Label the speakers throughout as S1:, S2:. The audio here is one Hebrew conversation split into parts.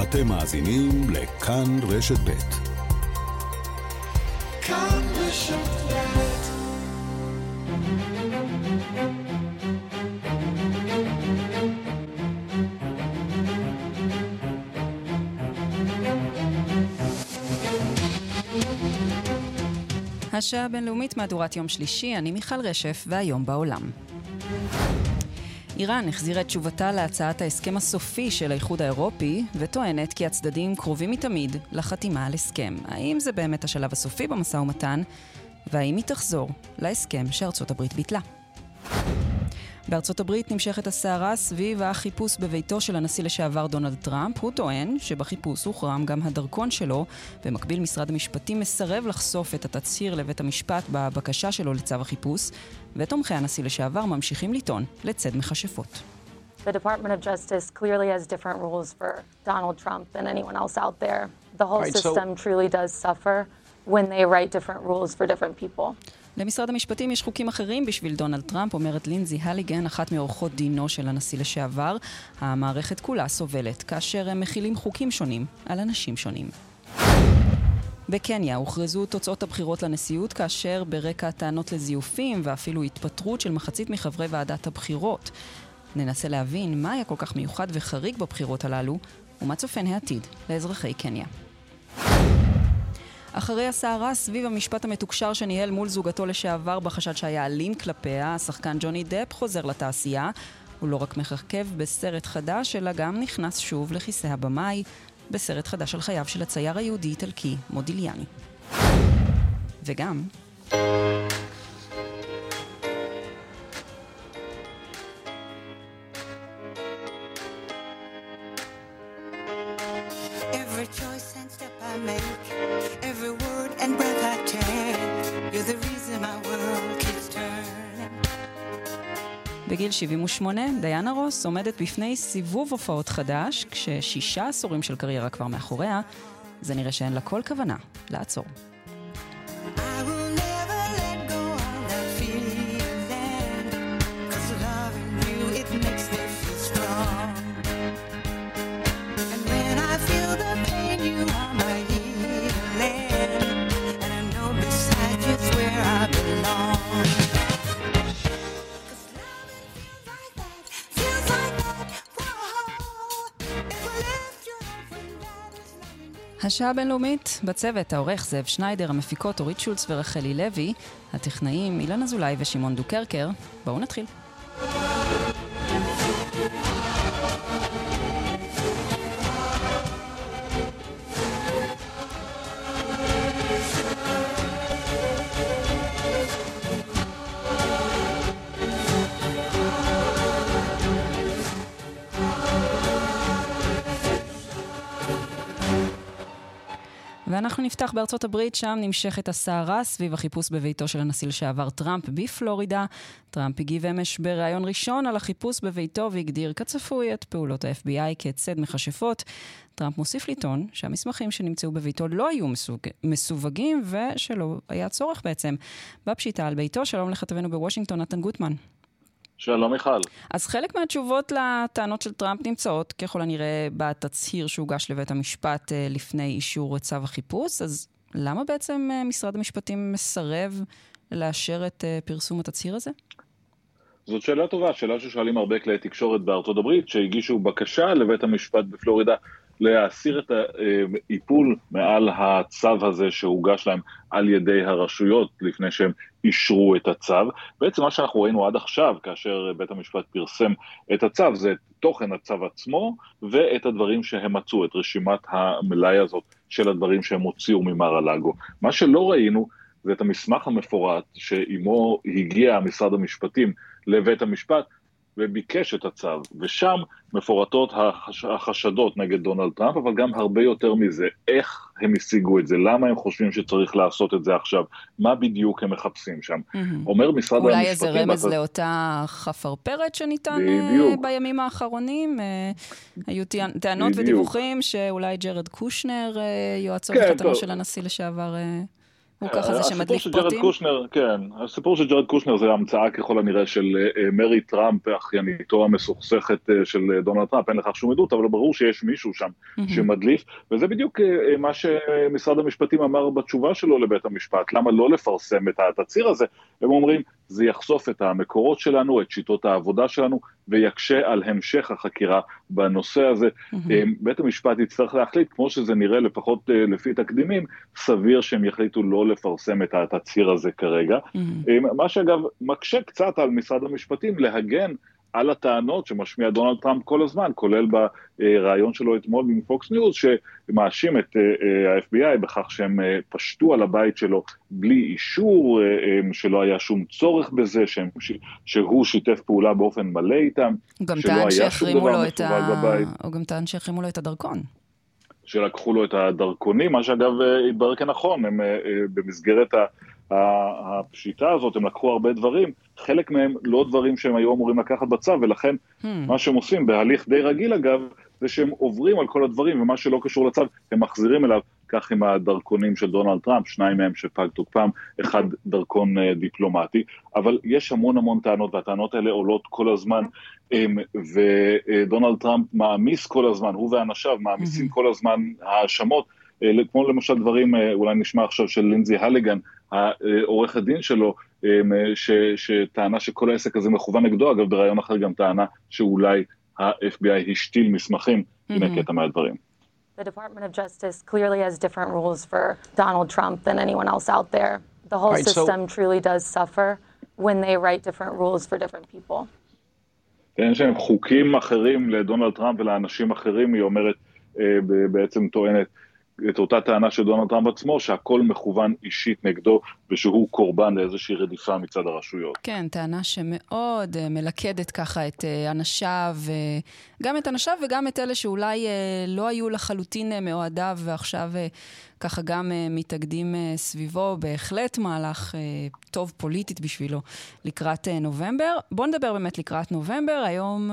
S1: אתם מאזינים לכאן רשת ב'. כאן רשת השעה הבינלאומית מהדורת יום שלישי, אני מיכל רשף, והיום בעולם. איראן החזירה את תשובתה להצעת ההסכם הסופי של האיחוד האירופי, וטוענת כי הצדדים קרובים מתמיד לחתימה על הסכם. האם זה באמת השלב הסופי במשא ומתן, והאם היא תחזור להסכם שארצות הברית ביטלה? בארצות הברית נמשכת הסערה סביב החיפוש בביתו של הנשיא לשעבר דונלד טראמפ. הוא טוען שבחיפוש הוחרם גם הדרכון שלו. במקביל, משרד המשפטים מסרב לחשוף את התצהיר לבית המשפט בבקשה שלו לצו החיפוש, ותומכי הנשיא לשעבר ממשיכים לטעון לצד מכשפות. The Department of Justice clearly has different rules for Donald Trump than anyone else out there. The whole right, system so... truly does suffer when they write different rules for different people. למשרד המשפטים יש חוקים אחרים בשביל דונלד טראמפ, אומרת לינזי הליגן, אחת מעורכות דינו של הנשיא לשעבר. המערכת כולה סובלת, כאשר הם מכילים חוקים שונים על אנשים שונים. בקניה הוכרזו תוצאות הבחירות לנשיאות כאשר ברקע הטענות לזיופים ואפילו התפטרות של מחצית מחברי ועדת הבחירות. ננסה להבין מה היה כל כך מיוחד וחריג בבחירות הללו ומה צופן העתיד לאזרחי קניה. אחרי הסערה סביב המשפט המתוקשר שניהל מול זוגתו לשעבר בחשד שהיה אלים כלפיה, השחקן ג'וני דפ חוזר לתעשייה. הוא לא רק מככב בסרט חדש, אלא גם נכנס שוב לכיסא הבמאי בסרט חדש על חייו של הצייר היהודי-איטלקי מודיליאני. וגם... 78, דיאנה רוס עומדת בפני סיבוב הופעות חדש, כששישה עשורים של קריירה כבר מאחוריה, זה נראה שאין לה כל כוונה לעצור. השעה הבינלאומית בצוות, העורך זאב שניידר, המפיקות אורית שולץ ורחלי לוי, הטכנאים אילן אזולאי ושמעון דוקרקר. בואו נתחיל. ואנחנו נפתח בארצות הברית, שם נמשכת הסערה סביב החיפוש בביתו של הנשיא לשעבר טראמפ בפלורידה. טראמפ הגיב אמש בריאיון ראשון על החיפוש בביתו והגדיר כצפוי את פעולות ה-FBI כציד מכשפות. טראמפ מוסיף לטעון שהמסמכים שנמצאו בביתו לא היו מסוג... מסווגים ושלא היה צורך בעצם בפשיטה על ביתו. שלום לכתבנו בוושינגטון, נתן גוטמן.
S2: שלום מיכל.
S1: אז חלק מהתשובות לטענות של טראמפ נמצאות ככל הנראה בתצהיר שהוגש לבית המשפט אה, לפני אישור צו החיפוש, אז למה בעצם אה, משרד המשפטים מסרב לאשר את אה, פרסום התצהיר הזה?
S2: זאת שאלה טובה, שאלה ששואלים הרבה כלי תקשורת בארצות הברית שהגישו בקשה לבית המשפט בפלורידה להסיר את האיפול מעל הצו הזה שהוגש להם על ידי הרשויות לפני שהם אישרו את הצו. בעצם מה שאנחנו ראינו עד עכשיו, כאשר בית המשפט פרסם את הצו, זה תוכן הצו עצמו ואת הדברים שהם מצאו, את רשימת המלאי הזאת של הדברים שהם הוציאו ממר הלאגו. מה שלא ראינו זה את המסמך המפורט שעימו הגיע משרד המשפטים לבית המשפט, וביקש את הצו, ושם מפורטות החש... החשדות נגד דונלד טראמפ, אבל גם הרבה יותר מזה, איך הם השיגו את זה, למה הם חושבים שצריך לעשות את זה עכשיו, מה בדיוק הם מחפשים שם. Mm-hmm. אומר משרד
S1: אולי המשפטים... אולי איזה רמז אתה... לאותה חפרפרת שניתן אה, בדיוק. בימים האחרונים? אה, היו טענות ודיווחים שאולי ג'רד קושנר, אה, יועצו כן, וחתנו של הנשיא לשעבר... הוא ככה זה שמדליף פרטים?
S2: קושנר, כן, הסיפור של ג'רד קושנר זה המצאה ככל הנראה של אה, מרי טראמפ, אחייניתו המסוכסכת אה, של דונלד טראמפ, אין לכך שום עדות, אבל ברור שיש מישהו שם שמדליף, וזה בדיוק מה שמשרד המשפטים אמר בתשובה שלו לבית המשפט, למה לא לפרסם את התצהיר הזה? הם אומרים, זה יחשוף את המקורות שלנו, את שיטות העבודה שלנו, ויקשה על המשך החקירה בנושא הזה. Mm-hmm. בית המשפט יצטרך להחליט, כמו שזה נראה לפחות אה, לפי תקדימים, סביר שהם יחליטו לא לפרסם את התצהיר הזה כרגע. Mm-hmm. מה שאגב מקשה קצת על משרד המשפטים להגן על הטענות שמשמיע דונלד טראמפ כל הזמן, כולל בריאיון שלו אתמול עם פוקס ניוז, שמאשים את אה, אה, ה-FBI בכך שהם אה, פשטו על הבית שלו בלי אישור, שלא היה שום צורך בזה, שהם, שהוא שיתף פעולה באופן מלא איתם, שלא היה שום דבר מסווג בבית.
S1: הוא גם טען שהחרימו לו את הדרכון.
S2: שלקחו לו את הדרכונים, מה שאגב התברר כנכון, הם במסגרת ה... הפשיטה הזאת, הם לקחו הרבה דברים, חלק מהם לא דברים שהם היו אמורים לקחת בצו, ולכן hmm. מה שהם עושים בהליך די רגיל אגב, זה שהם עוברים על כל הדברים, ומה שלא קשור לצו, הם מחזירים אליו, כך עם הדרכונים של דונלד טראמפ, שניים מהם שפג תוקפם, אחד דרכון uh, דיפלומטי, אבל יש המון המון טענות, והטענות האלה עולות כל הזמן, um, ודונלד טראמפ מעמיס כל הזמן, הוא ואנשיו מעמיסים hmm כל הזמן האשמות, uh, כמו למשל דברים, uh, אולי נשמע עכשיו של לינזי הליגן, העורך הדין שלו, ש, שטענה שכל העסק הזה מכוון נגדו, אגב בריאיון אחר גם טענה שאולי ה-FBI השתיל מסמכים, הנה קטע מהדברים. The Department of Justice clearly has different rules for Donald Trump than anyone else out there. The whole right, system so... truly does suffer when they write different rules for different people. כן, שהם חוקים אחרים לדונלד טראמפ ולאנשים אחרים, היא אומרת, בעצם טוענת את אותה טענה של דונלד טראמפ עצמו, שהכל מכוון אישית נגדו, ושהוא קורבן לאיזושהי רדיפה מצד הרשויות.
S1: כן, טענה שמאוד uh, מלכדת ככה את uh, אנשיו, uh, גם את אנשיו וגם את אלה שאולי לא היו לחלוטין מאוהדיו, ועכשיו ככה גם מתאגדים סביבו, בהחלט מהלך טוב פוליטית בשבילו לקראת נובמבר. בואו נדבר באמת לקראת נובמבר, היום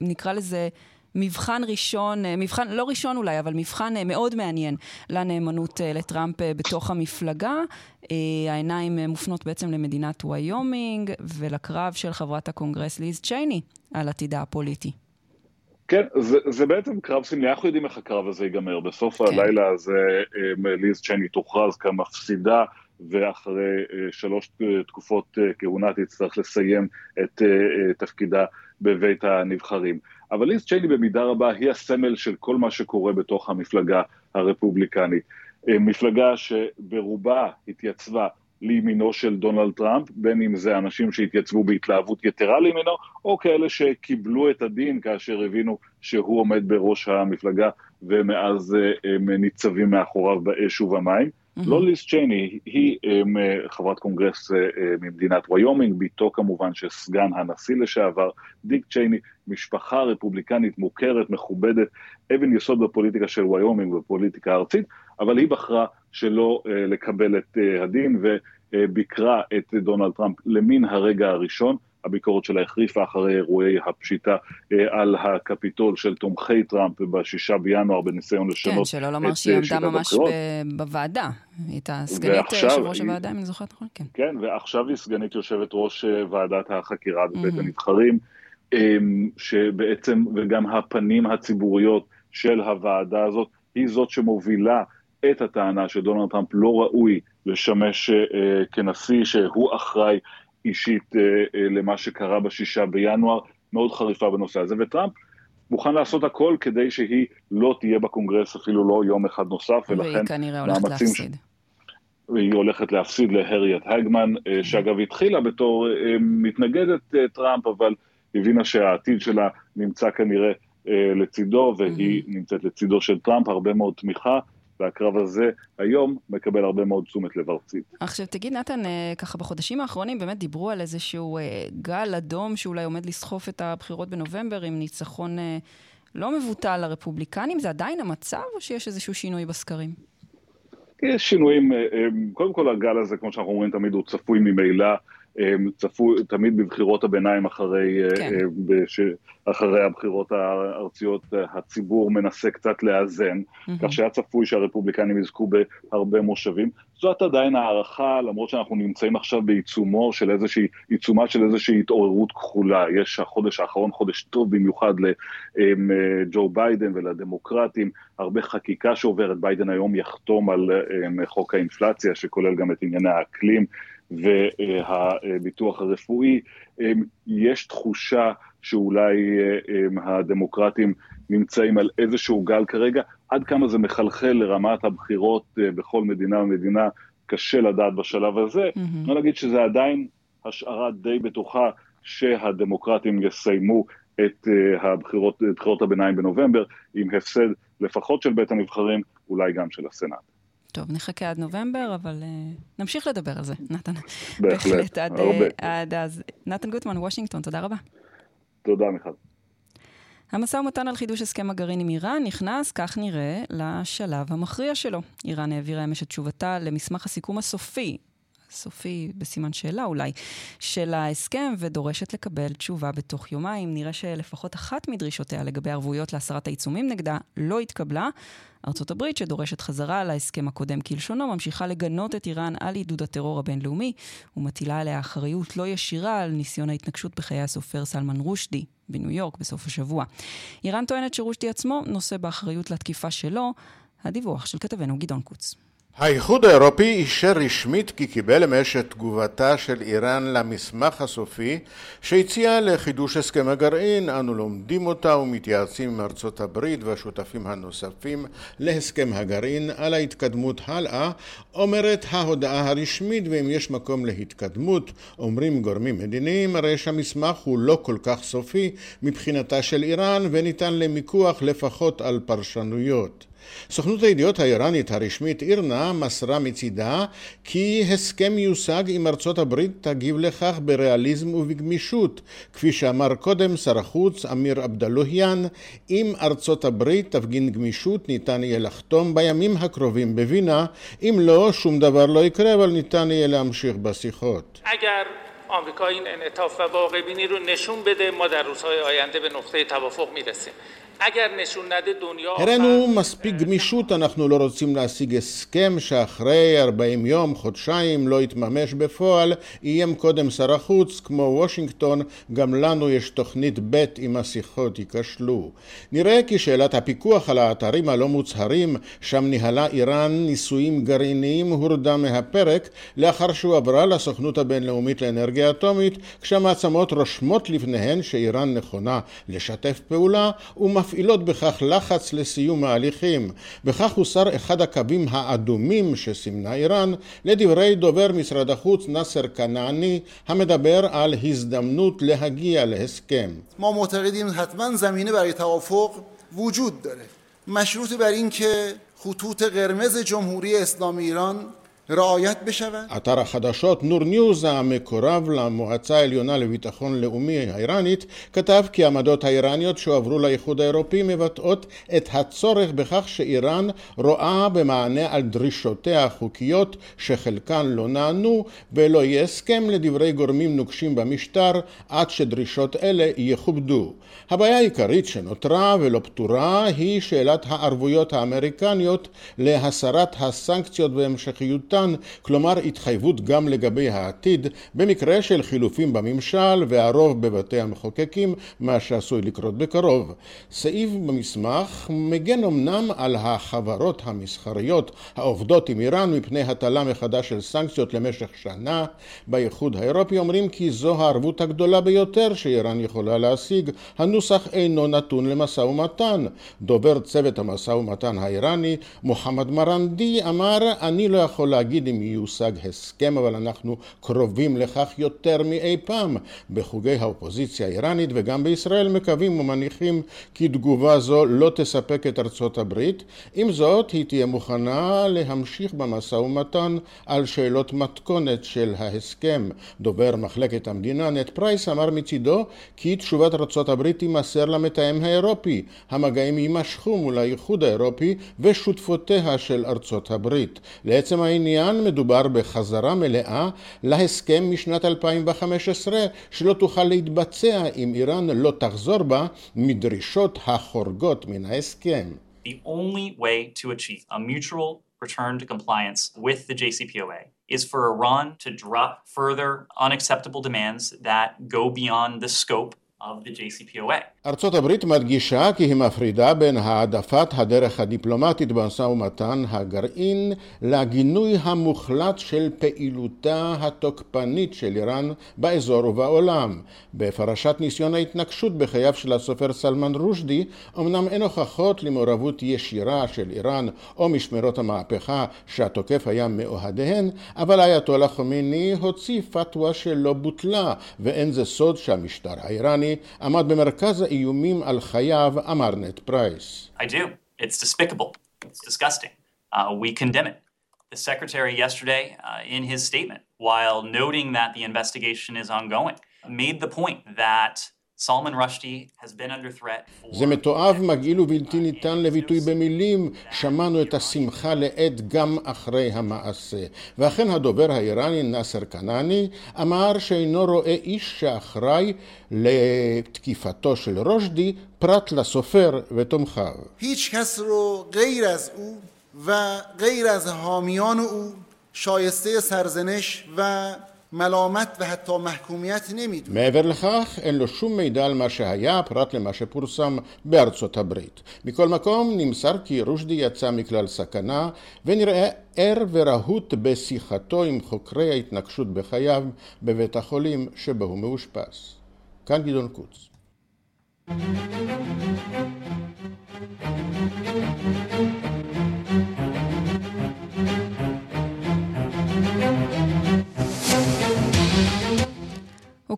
S1: נקרא לזה... מבחן ראשון, אה, מבחן, לא ראשון אולי, אבל מבחן אה, מאוד מעניין לנאמנות אה, לטראמפ בתוך המפלגה. העיניים מופנות בעצם למדינת ויומינג ולקרב של חברת הקונגרס ליז צ'ייני על עתידה הפוליטי.
S2: כן, זה, זה בעצם קרב סמלי, אנחנו יודעים איך הקרב הזה ייגמר. בסוף כן. הלילה הזה ליז צ'ייני תוכרז כמפסידה, ואחרי שלוש תקופות כהונה תצטרך לסיים את תפקידה בבית הנבחרים. אבל ליז צ'ייני במידה רבה היא הסמל של כל מה שקורה בתוך המפלגה הרפובליקנית. אה, מפלגה שברובה התייצבה לימינו של דונלד טראמפ, בין אם זה אנשים שהתייצבו בהתלהבות יתרה לימינו, או כאלה שקיבלו את הדין כאשר הבינו שהוא עומד בראש המפלגה ומאז אה, הם ניצבים מאחוריו באש ובמים. Mm-hmm. לא ליז צ'ייני, היא um, חברת קונגרס uh, ממדינת ויומינג, ביתו כמובן של סגן הנשיא לשעבר, דיק צ'ייני, משפחה רפובליקנית מוכרת, מכובדת, אבן יסוד בפוליטיקה של ויומינג ובפוליטיקה הארצית, אבל היא בחרה שלא uh, לקבל את הדין וביקרה את דונלד טראמפ למין הרגע הראשון. הביקורת שלה החריפה אחרי אירועי הפשיטה אה, על הקפיטול של תומכי טראמפ בשישה בינואר בניסיון לשנות
S1: כן, שלא לומר שהיא עמדה ממש בוועדה. היא הייתה סגנית יושב ראש הוועדה, אם אני זוכרת נכון.
S2: כן. כן, ועכשיו היא סגנית יושבת ראש ועדת החקירה בבית הנבחרים. אמ, שבעצם, וגם הפנים הציבוריות של הוועדה הזאת, היא זאת שמובילה את הטענה שדונלד טראמפ לא ראוי לשמש uh, כנשיא, שהוא אחראי אישית uh, uh, למה שקרה בשישה בינואר, מאוד חריפה בנושא הזה, וטראמפ מוכן לעשות הכל כדי שהיא לא תהיה בקונגרס אפילו לא יום אחד נוסף,
S1: ולכן... והיא כנראה הולכת להפסיד.
S2: ש... והיא הולכת להפסיד להריאט הגמן, שאגב התחילה בתור מתנגדת טראמפ, אבל הבינה שהעתיד שלה נמצא כנראה אה, לצידו, והיא. נמצאת לצידו של טראמפ, הרבה מאוד תמיכה. והקרב הזה היום מקבל הרבה מאוד תשומת לב ארצית.
S1: עכשיו תגיד, נתן, אה, ככה בחודשים האחרונים באמת דיברו על איזשהו אה, גל אדום שאולי עומד לסחוף את הבחירות בנובמבר עם ניצחון אה, לא מבוטל לרפובליקנים. זה עדיין המצב או שיש איזשהו שינוי בסקרים?
S2: יש שינויים, קודם כל הגל הזה, כמו שאנחנו אומרים תמיד, הוא צפוי ממילא. צפוי תמיד בבחירות הביניים אחרי, כן. בש, אחרי הבחירות הארציות הציבור מנסה קצת לאזן, mm-hmm. כך שהיה צפוי שהרפובליקנים יזכו בהרבה מושבים. זאת עדיין הערכה, למרות שאנחנו נמצאים עכשיו בעיצומו של איזושהי, עיצומה של איזושהי התעוררות כחולה. יש החודש האחרון חודש טוב במיוחד לג'ו ביידן ולדמוקרטים, הרבה חקיקה שעוברת, ביידן היום יחתום על חוק האינפלציה שכולל גם את ענייני האקלים. והביטוח הרפואי, יש תחושה שאולי הדמוקרטים נמצאים על איזשהו גל כרגע, עד כמה זה מחלחל לרמת הבחירות בכל מדינה ומדינה, קשה לדעת בשלב הזה. Mm-hmm. אני נגיד שזה עדיין השערה די בטוחה שהדמוקרטים יסיימו את הבחירות, את בחירות הביניים בנובמבר, עם הפסד לפחות של בית הנבחרים, אולי גם של הסנאט.
S1: טוב, נחכה עד נובמבר, אבל uh, נמשיך לדבר על זה, נתן.
S2: בהחלט,
S1: עד, הרבה. עד אז. נתן גוטמן, וושינגטון, תודה רבה.
S2: תודה, מיכל.
S1: המשא ומתן על חידוש הסכם הגרעין עם איראן נכנס, כך נראה, לשלב המכריע שלו. איראן העבירה אמש את תשובתה למסמך הסיכום הסופי סופי, בסימן שאלה אולי, של ההסכם, ודורשת לקבל תשובה בתוך יומיים. נראה שלפחות אחת מדרישותיה לגבי ערבויות להסרת העיצומים נגדה לא התקבלה. ארצות הברית, שדורשת חזרה על ההסכם הקודם כלשונו, ממשיכה לגנות את איראן על עידוד הטרור הבינלאומי, ומטילה עליה אחריות לא ישירה על ניסיון ההתנגשות בחיי הסופר סלמן רושדי בניו יורק בסוף השבוע. איראן טוענת שרושדי עצמו נושא באחריות לתקיפה שלו. הדיווח של כתבנו גדעון קוץ.
S3: האיחוד האירופי אישר רשמית כי קיבל אמש את תגובתה של איראן למסמך הסופי שהציע לחידוש הסכם הגרעין. אנו לומדים אותה ומתייעצים עם ארצות הברית והשותפים הנוספים להסכם הגרעין על ההתקדמות הלאה, אומרת ההודעה הרשמית, ואם יש מקום להתקדמות, אומרים גורמים מדיניים, הרי שהמסמך הוא לא כל כך סופי מבחינתה של איראן וניתן למיקוח לפחות על פרשנויות. סוכנות הידיעות האיראנית הרשמית אירנה מסרה מצידה כי הסכם יושג עם ארצות הברית תגיב לכך בריאליזם ובגמישות. כפי שאמר קודם שר החוץ אמיר עבדלוהיאן, אם ארצות הברית תפגין גמישות ניתן יהיה לחתום בימים הקרובים בווינה, אם לא שום דבר לא יקרה אבל ניתן יהיה להמשיך בשיחות. آمریکا این انعطاف و واقع بینی رو نشون بده ما در روزهای آینده به نقطه توافق میرسیم הראינו מספיק גמישות, אנחנו לא רוצים להשיג הסכם שאחרי 40 יום, חודשיים, לא יתממש בפועל, איים קודם שר החוץ, כמו וושינגטון, גם לנו יש תוכנית ב' אם השיחות ייכשלו. נראה כי שאלת הפיקוח על האתרים הלא מוצהרים, שם ניהלה איראן ניסויים גרעיניים, הורדה מהפרק, לאחר שהועברה לסוכנות הבינלאומית לאנרגיה אטומית, כשהמעצמות רושמות לפניהן שאיראן נכונה לשתף פעולה, ומה מפעילות בכך לחץ לסיום ההליכים. בכך הוסר אחד הקווים האדומים שסימנה איראן, לדברי דובר משרד החוץ נאסר כנעני, המדבר על הזדמנות להגיע להסכם.
S4: ما معتقدیم حتما زمینه برای توافق وجود داره مشروط بر اینکه خطوط قرمز جمهوری اسلامی ایران רעיית בשווה.
S3: אתר החדשות נור ניוז המקורב למועצה העליונה לביטחון לאומי האיראנית כתב כי העמדות האיראניות שהועברו לאיחוד האירופי מבטאות את הצורך בכך שאיראן רואה במענה על דרישותיה החוקיות שחלקן לא נענו ולא יהיה הסכם לדברי גורמים נוקשים במשטר עד שדרישות אלה יכובדו. הבעיה העיקרית שנותרה ולא פתורה היא שאלת הערבויות האמריקניות להסרת הסנקציות והמשכיות משא כלומר התחייבות גם לגבי העתיד במקרה של חילופים בממשל והרוב בבתי המחוקקים, מה שעשוי לקרות בקרוב. סעיף במסמך מגן אמנם על החברות המסחריות העובדות עם איראן מפני הטלה מחדש של סנקציות למשך שנה. באיחוד האירופי אומרים כי זו הערבות הגדולה ביותר שאיראן יכולה להשיג. הנוסח אינו נתון למשא ומתן. דובר צוות המשא ומתן האיראני, מוחמד מרנדי, אמר אני לא יכול להגיד להגיד אם יושג הסכם, אבל אנחנו קרובים לכך יותר מאי פעם. בחוגי האופוזיציה האיראנית וגם בישראל מקווים ומניחים כי תגובה זו לא תספק את ארצות הברית. עם זאת, היא תהיה מוכנה להמשיך במשא ומתן על שאלות מתכונת של ההסכם. דובר מחלקת המדינה נט פרייס אמר מצידו כי תשובת ארצות הברית תימסר למתאם האירופי. המגעים יימשכו מול האיחוד האירופי ושותפותיה של ארצות הברית. לעצם העניין פיניאן מדובר בחזרה מלאה להסכם משנת 2015 שלא תוכל להתבצע אם איראן לא תחזור בה מדרישות החורגות מן ההסכם.
S5: The only way to achieve a mutual return to compliance with the JCPOA is for Iran to drop further unacceptable demands that go beyond the scope of the JCPOA.
S3: ארצות הברית מדגישה כי היא מפרידה בין העדפת הדרך הדיפלומטית במשא ומתן הגרעין לגינוי המוחלט של פעילותה התוקפנית של איראן באזור ובעולם. בפרשת ניסיון ההתנגשות בחייו של הסופר סלמן רושדי, אמנם אין הוכחות למעורבות ישירה של איראן או משמרות המהפכה שהתוקף היה מאוהדיהן, אבל האייתולה חומייני הוציא פתווה שלא בוטלה, ואין זה סוד שהמשטר האיראני עמד במרכז האיומים על חייו, אמר נט פרייס.
S5: I do. It's despicable. It's disgusting. Uh, we condemn it. The secretary yesterday, uh, in his statement, while noting that the investigation is ongoing, made the point that Salman Rushdie has been under threat for...
S3: זה מתועב, מגעיל ובלתי ניתן לביטוי במילים. שמענו את השמחה לאיד גם אחרי המעשה. ואכן הדובר האיראני נאסר כנעני אמר שאינו רואה איש שאחראי לתקיפתו של רושדי פרט לסופר ותומכיו.
S4: هیچ کس رو غیر از او و غیر از حامیان او شایسته سرزنش و מלאמת והתו מחכומיית נמידו.
S3: מעבר לכך, אין לו שום מידע על מה שהיה, פרט למה שפורסם בארצות הברית. מכל מקום, נמסר כי רושדי יצא מכלל סכנה, ונראה ער ורהוט בשיחתו עם חוקרי ההתנגשות בחייו בבית החולים שבו הוא מאושפז. כאן גדעון קוץ.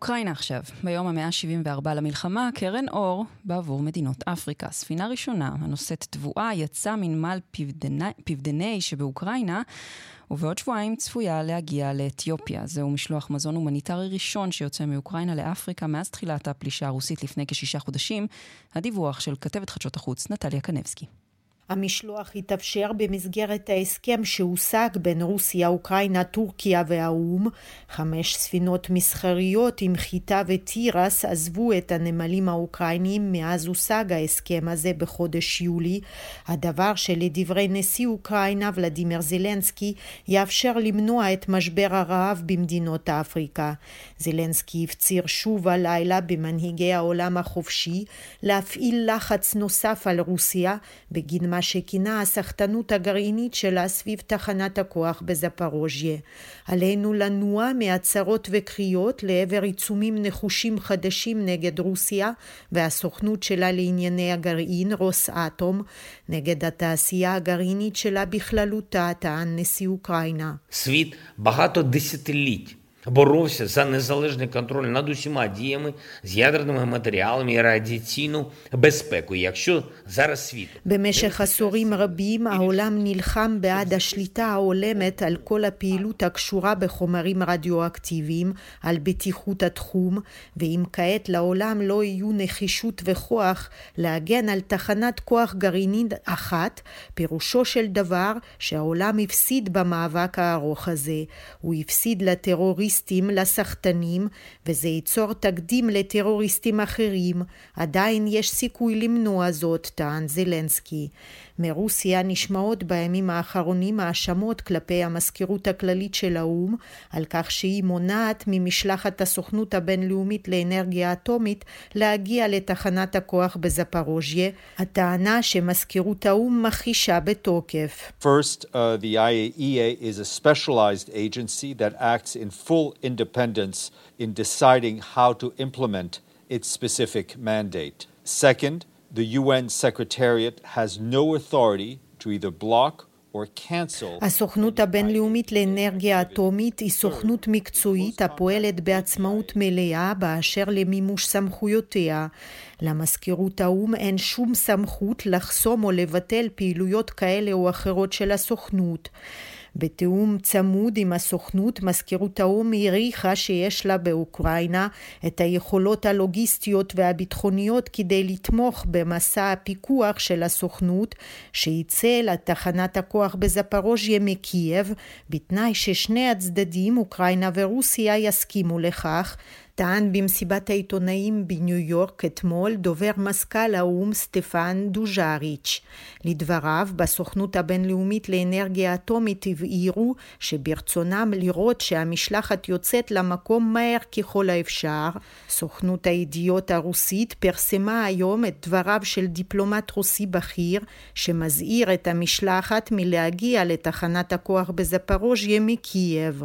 S1: אוקראינה עכשיו, ביום המאה ה-74 למלחמה, קרן אור בעבור מדינות אפריקה. ספינה ראשונה הנושאת תבואה יצאה מנמל פיבדני, פיבדני שבאוקראינה, ובעוד שבועיים צפויה להגיע לאתיופיה. זהו משלוח מזון הומניטרי ראשון שיוצא מאוקראינה לאפריקה מאז תחילת הפלישה הרוסית לפני כשישה חודשים. הדיווח של כתבת חדשות החוץ נטליה קנבסקי.
S6: המשלוח התאפשר במסגרת ההסכם שהושג בין רוסיה, אוקראינה, טורקיה והאו"ם. חמש ספינות מסחריות עם חיטה ותירס עזבו את הנמלים האוקראיניים מאז הושג ההסכם הזה בחודש יולי, הדבר שלדברי נשיא אוקראינה ולדימיר זלנסקי יאפשר למנוע את משבר הרעב במדינות אפריקה. זלנסקי הפציר שוב הלילה במנהיגי העולם החופשי להפעיל לחץ נוסף על רוסיה בגין מה שכינה הסחטנות הגרעינית שלה סביב תחנת הכוח בזפרוז'יה. עלינו לנוע מהצהרות וקריאות לעבר עיצומים נחושים חדשים נגד רוסיה והסוכנות שלה לענייני הגרעין, רוס אטום, נגד התעשייה הגרעינית שלה בכללותה, טען נשיא אוקראינה.
S7: סביב בהטו דסטילית. боровся за незалежний контроль над усіма діями з ядерними матеріалами і радіаційну безпеку. Якщо зараз світ
S6: במשך עשורים רבים העולם נלחם בעד השליטה ההולמת על כל הפעילות הקשורה בחומרים רדיואקטיביים, על בטיחות התחום, ואם כעת לעולם לא יהיו נחישות וכוח להגן על תחנת כוח גרעינית אחת, פירושו של דבר שהעולם הפסיד במאבק הארוך הזה. הוא הפסיד לטרוריסטים טרוריסטים לסחטנים, וזה ייצור תקדים לטרוריסטים אחרים. עדיין יש סיכוי למנוע זאת, טען זלנסקי. מרוסיה נשמעות בימים האחרונים האשמות כלפי המזכירות הכללית של האו"ם על כך שהיא מונעת ממשלחת הסוכנות הבינלאומית לאנרגיה אטומית להגיע לתחנת הכוח בזפרוז'יה, הטענה שמזכירות האו"ם מכחישה בתוקף.
S8: First, uh, the IAEA is a specialized agency that acts in full independence in deciding how to implement its specific mandate. Second, the UN Secretariat has no authority to either block.
S6: הסוכנות הבינלאומית לאנרגיה אטומית היא סוכנות מקצועית הפועלת בעצמאות מלאה באשר למימוש סמכויותיה. למזכירות האו"ם אין שום סמכות לחסום או לבטל פעילויות כאלה או אחרות של הסוכנות. בתיאום צמוד עם הסוכנות, מזכירות האו"ם העריכה שיש לה באוקראינה את היכולות הלוגיסטיות והביטחוניות כדי לתמוך במסע הפיקוח של הסוכנות שיצא לתחנת הכוח בזפרוז'יה מקייב, בתנאי ששני הצדדים, אוקראינה ורוסיה, יסכימו לכך. טען במסיבת העיתונאים בניו יורק אתמול דובר מזכ"ל האו"ם סטפן דוז'אריץ'. לדבריו, בסוכנות הבינלאומית לאנרגיה אטומית הבהירו שברצונם לראות שהמשלחת יוצאת למקום מהר ככל האפשר. סוכנות הידיעות הרוסית פרסמה היום את דבריו של דיפלומט רוסי בכיר שמזהיר את המשלחת מלהגיע לתחנת הכוח בזפרוז'יה מקייב.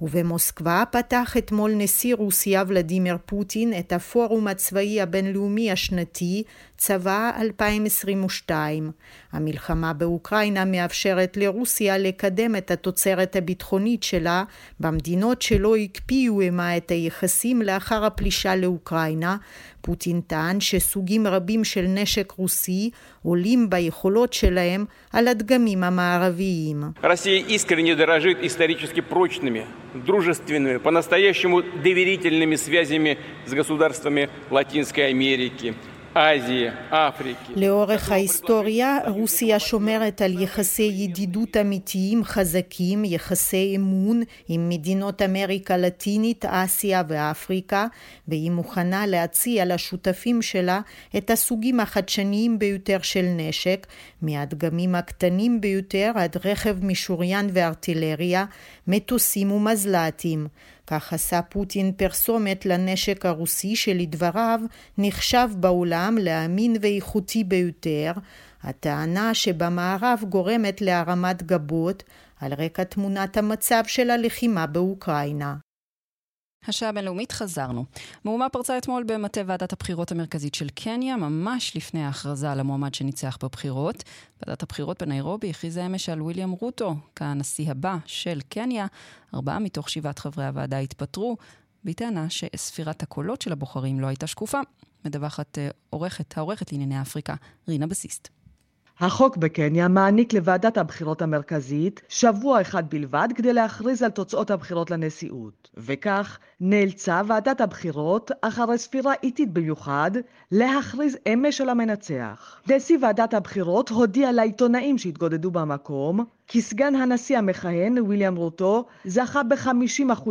S6: ובמוסקבה פתח אתמול נשיא רוסיה ולדימיר פוטין את הפורום הצבאי הבינלאומי השנתי צבא 2022. המלחמה באוקראינה מאפשרת לרוסיה לקדם את התוצרת הביטחונית שלה במדינות שלא הקפיאו עמה את היחסים לאחר הפלישה לאוקראינה. פוטין טען שסוגים רבים של נשק רוסי עולים ביכולות שלהם על הדגמים המערביים.
S9: дружественными, по-настоящему доверительными связями с государствами Латинской Америки, אסיה, אפריקה.
S6: לאורך ההיסטוריה, רוסיה שומרת על יחסי ידידות אמיתיים חזקים, יחסי אמון עם מדינות אמריקה לטינית, אסיה ואפריקה, והיא מוכנה להציע לשותפים שלה את הסוגים החדשניים ביותר של נשק, מהדגמים הקטנים ביותר עד רכב משוריין וארטילריה, מטוסים ומזל"טים. כך עשה פוטין פרסומת לנשק הרוסי שלדבריו נחשב בעולם לאמין ואיכותי ביותר, הטענה שבמערב גורמת להרמת גבות על רקע תמונת המצב של הלחימה באוקראינה.
S1: השעה הבינלאומית חזרנו. מהומה פרצה אתמול במטה ועדת הבחירות המרכזית של קניה, ממש לפני ההכרזה על המועמד שניצח בבחירות. ועדת הבחירות בניירובי הכריזה אמש על ויליאם רוטו כנשיא הבא של קניה. ארבעה מתוך שבעת חברי הוועדה התפטרו, בטענה שספירת הקולות של הבוחרים לא הייתה שקופה. מדווחת אה, עורכת, העורכת לענייני אפריקה, רינה בסיסט.
S10: החוק בקניה מעניק לוועדת הבחירות המרכזית שבוע אחד בלבד כדי להכריז על תוצאות הבחירות לנשיאות, וכך נאלצה ועדת הבחירות, אחרי ספירה איטית במיוחד, להכריז אמש על המנצח. נשיא ועדת הבחירות הודיע לעיתונאים שהתגודדו במקום כי סגן הנשיא המכהן, ויליאם רוטו, זכה ב-50%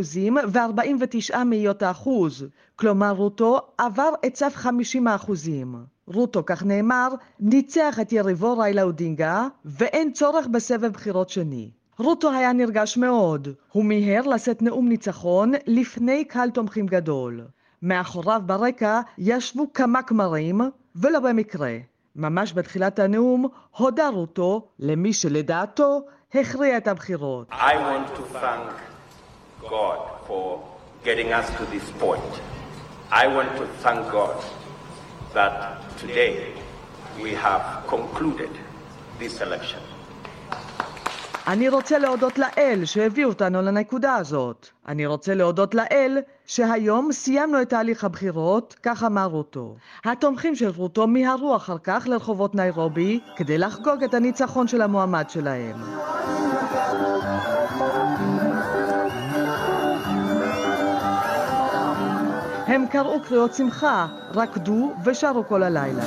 S10: ו-49 מאיות האחוז, כלומר רוטו עבר את סף 50%. רוטו, כך נאמר, ניצח את יריבו ריילה אודינגה, ואין צורך בסבב בחירות שני. רוטו היה נרגש מאוד. הוא מיהר לשאת נאום ניצחון לפני קהל תומכים גדול. מאחוריו ברקע ישבו כמה כמרים, ולא במקרה. ממש בתחילת הנאום הודה רוטו למי שלדעתו הכריע את הבחירות. I want to thank God for getting us to this point. I want to thank God that today we have concluded this election. אני רוצה להודות לאל שהביא אותנו לנקודה הזאת. אני רוצה להודות לאל שהיום סיימנו את תהליך הבחירות, כך אמר רוטו. התומכים של רוטו מיהרו אחר כך לרחובות ניירובי כדי לחגוג את הניצחון של המועמד שלהם. הם קראו קריאות שמחה, רקדו ושרו כל הלילה.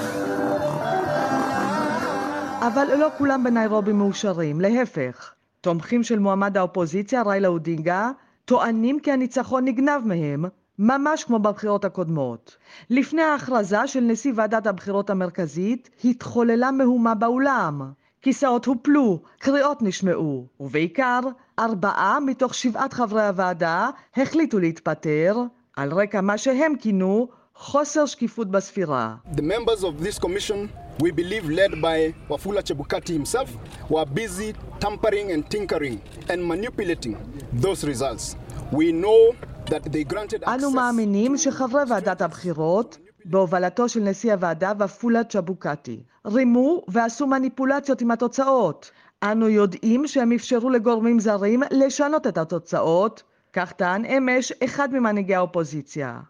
S10: אבל לא כולם בניירובי מאושרים, להפך. תומכים של מועמד האופוזיציה, ריילה אודינגה, טוענים כי הניצחון נגנב מהם, ממש כמו בבחירות הקודמות. לפני ההכרזה של נשיא ועדת הבחירות המרכזית, התחוללה מהומה באולם. כיסאות הופלו, קריאות נשמעו, ובעיקר, ארבעה מתוך שבעת חברי הוועדה החליטו להתפטר, על רקע מה שהם כינו חוסר שקיפות בספירה. The members of this commission, we believe led by Wafula Chebukati himself, were busy tampering and tinkering and manipulating those results. We know that they granted access... אנו מאמינים שחברי ועדת הבחירות בהובלתו של נשיא הוועדה ופולה צ'בוקטי רימו ועשו מניפולציות עם התוצאות. אנו יודעים שהם אפשרו לגורמים זרים לשנות את התוצאות, כך טען אמש אחד ממנהיגי האופוזיציה.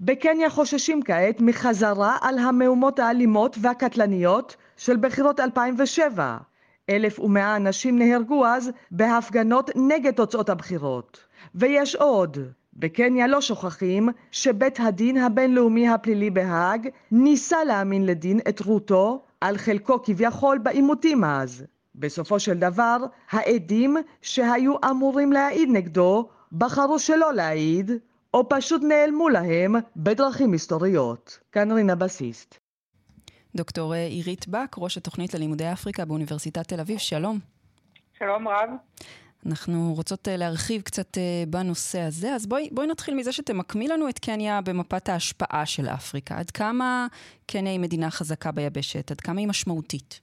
S10: בקניה חוששים כעת מחזרה על המהומות האלימות והקטלניות של בחירות 2007. 1,100 אנשים נהרגו אז בהפגנות נגד תוצאות הבחירות. ויש עוד. בקניה לא שוכחים שבית הדין הבינלאומי הפלילי בהאג ניסה להאמין לדין את רותו על חלקו כביכול בעימותים אז. בסופו של דבר, העדים שהיו אמורים להעיד נגדו בחרו שלא להעיד, או פשוט נעלמו להם בדרכים היסטוריות. כאן רינה בסיסט.
S1: דוקטור עירית בק, ראש התוכנית ללימודי אפריקה באוניברסיטת תל אביב, שלום.
S11: שלום רב.
S1: אנחנו רוצות להרחיב קצת בנושא הזה, אז בואי, בואי נתחיל מזה שתמקמי לנו את קניה במפת ההשפעה של אפריקה. עד כמה קניה היא מדינה חזקה ביבשת? עד כמה היא משמעותית?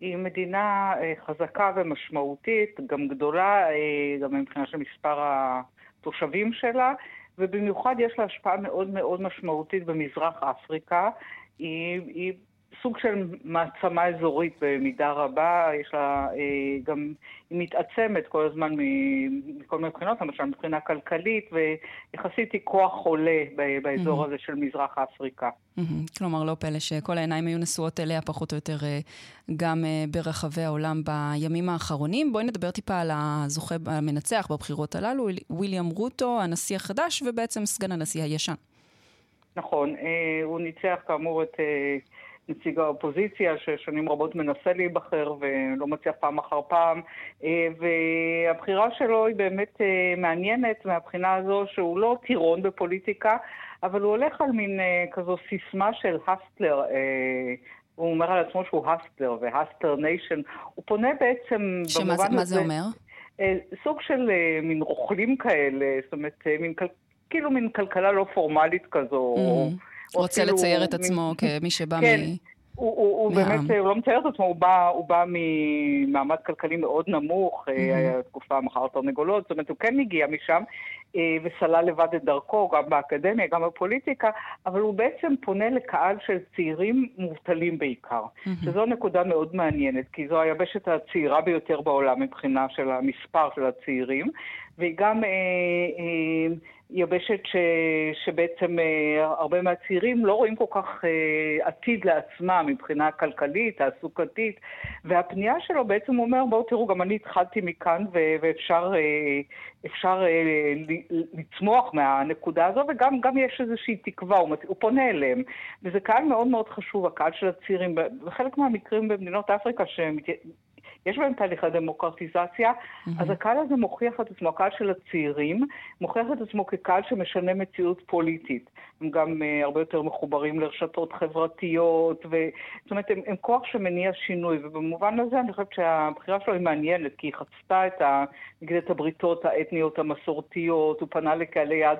S11: היא מדינה חזקה ומשמעותית, גם גדולה, גם מבחינה של מספר התושבים שלה, ובמיוחד יש לה השפעה מאוד מאוד משמעותית במזרח אפריקה. היא, היא סוג של מעצמה אזורית במידה רבה, יש לה אה, גם, היא מתעצמת כל הזמן מכל מיני בחינות, למשל מבחינה כלכלית, ויחסית היא כוח עולה באזור הזה של מזרח אפריקה.
S1: כלומר, לא פלא שכל העיניים היו נשואות אליה פחות או יותר גם ברחבי העולם בימים האחרונים. בואי נדבר טיפה על הזוכה, המנצח בבחירות הללו, וויליאם רוטו, הנשיא החדש ובעצם סגן הנשיא הישן.
S11: נכון, הוא ניצח כאמור את נציג האופוזיציה ששנים רבות מנסה להיבחר ולא מצליח פעם אחר פעם והבחירה שלו היא באמת מעניינת מהבחינה הזו שהוא לא טירון בפוליטיקה אבל הוא הולך על מין כזו סיסמה של hustler הוא אומר על עצמו שהוא hustler ו hustler nation הוא פונה בעצם
S1: שמה זה, מה זה אומר?
S11: סוג של מין רוכלים כאלה זאת אומרת מין כאילו מין כלכלה לא פורמלית כזו.
S1: Mm-hmm. הוא רוצה לצייר את עצמו כמי שבא
S11: כן, מ... הוא, הוא, הוא באמת, הוא לא מצייר את עצמו, הוא בא, הוא בא ממעמד כלכלי מאוד נמוך, mm-hmm. תקופה מכר תרנגולות, זאת אומרת, הוא כן הגיע משם, וסלל לבד את דרכו, גם באקדמיה, גם בפוליטיקה, אבל הוא בעצם פונה לקהל של צעירים מובטלים בעיקר. Mm-hmm. שזו נקודה מאוד מעניינת, כי זו היבשת הצעירה ביותר בעולם מבחינה של המספר של הצעירים, והיא גם... אה, אה, יבשת ש, שבעצם אה, הרבה מהצעירים לא רואים כל כך אה, עתיד לעצמם מבחינה כלכלית, תעסוקתית, והפנייה שלו בעצם אומר, בואו תראו, גם אני התחלתי מכאן ו, ואפשר אה, אפשר, לצמוח מהנקודה הזו, וגם יש איזושהי תקווה, הוא, פונה אליהם. וזה קהל מאוד מאוד חשוב, הקהל של הצעירים, בחלק מהמקרים במדינות אפריקה שמת... יש בהם תהליכי דמוקרטיזציה, mm-hmm. אז הקהל הזה מוכיח את עצמו, הקהל של הצעירים, מוכיח את עצמו כקהל שמשנה מציאות פוליטית. הם גם uh, הרבה יותר מחוברים לרשתות חברתיות, ו... זאת אומרת, הם, הם כוח שמניע שינוי, ובמובן הזה אני חושבת שהבחירה שלו היא מעניינת, כי היא חצתה את, ה... נגיד, את הבריתות האתניות המסורתיות, הוא פנה לקהלי יד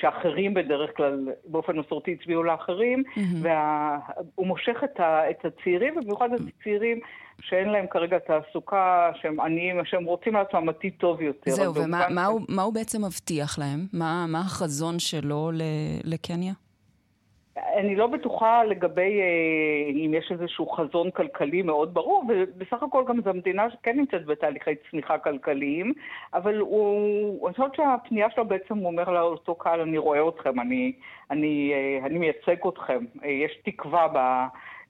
S11: שאחרים בדרך כלל באופן מסורתי הצביעו לאחרים, mm-hmm. והוא מושך את, ה... את הצעירים, ובמיוחד את הצעירים שאין להם כרגע תעסוקה, שהם עניים, שהם רוצים לעצמם עתיד טוב יותר.
S1: זהו, ומה מה הוא, מה הוא בעצם מבטיח להם? מה, מה החזון שלו לקניה?
S11: אני לא בטוחה לגבי אה, אם יש איזשהו חזון כלכלי מאוד ברור, ובסך הכל גם זו מדינה שכן נמצאת בתהליכי צמיחה כלכליים, אבל הוא, אני חושבת שהפנייה שלו בעצם אומר לאותו קהל, אני רואה אתכם, אני, אני, אה, אני מייצג אתכם, אה, יש תקווה ב...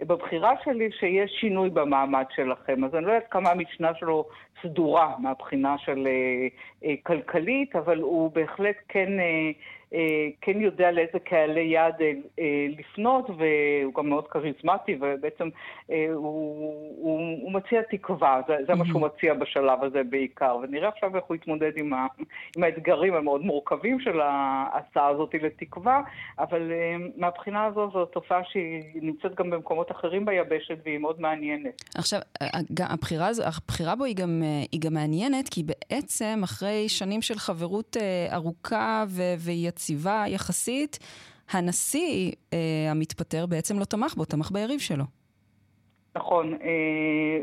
S11: בבחירה שלי שיש שינוי במעמד שלכם. אז אני לא יודעת כמה המשנה שלו סדורה מהבחינה של אה, אה, כלכלית, אבל הוא בהחלט כן, אה, כן יודע לאיזה קהלי יעד אה, אה, לפנות, והוא גם מאוד כריזמטי, ובעצם אה, הוא, הוא, הוא מציע תקווה, זה, זה mm-hmm. מה שהוא מציע בשלב הזה בעיקר. ונראה עכשיו איך הוא יתמודד עם, ה, עם האתגרים המאוד מורכבים של ההצעה הזאת לתקווה, אבל אה, מהבחינה הזו זו תופעה שהיא נמצאת גם במקומות אחרים ביבשת, והיא מאוד מעניינת.
S1: עכשיו, הבחירה, הבחירה בו היא גם... היא גם מעניינת, כי בעצם אחרי שנים של חברות אה, ארוכה ויציבה יחסית, הנשיא אה, המתפטר בעצם לא תמך בו, תמך ביריב שלו.
S11: נכון, אה,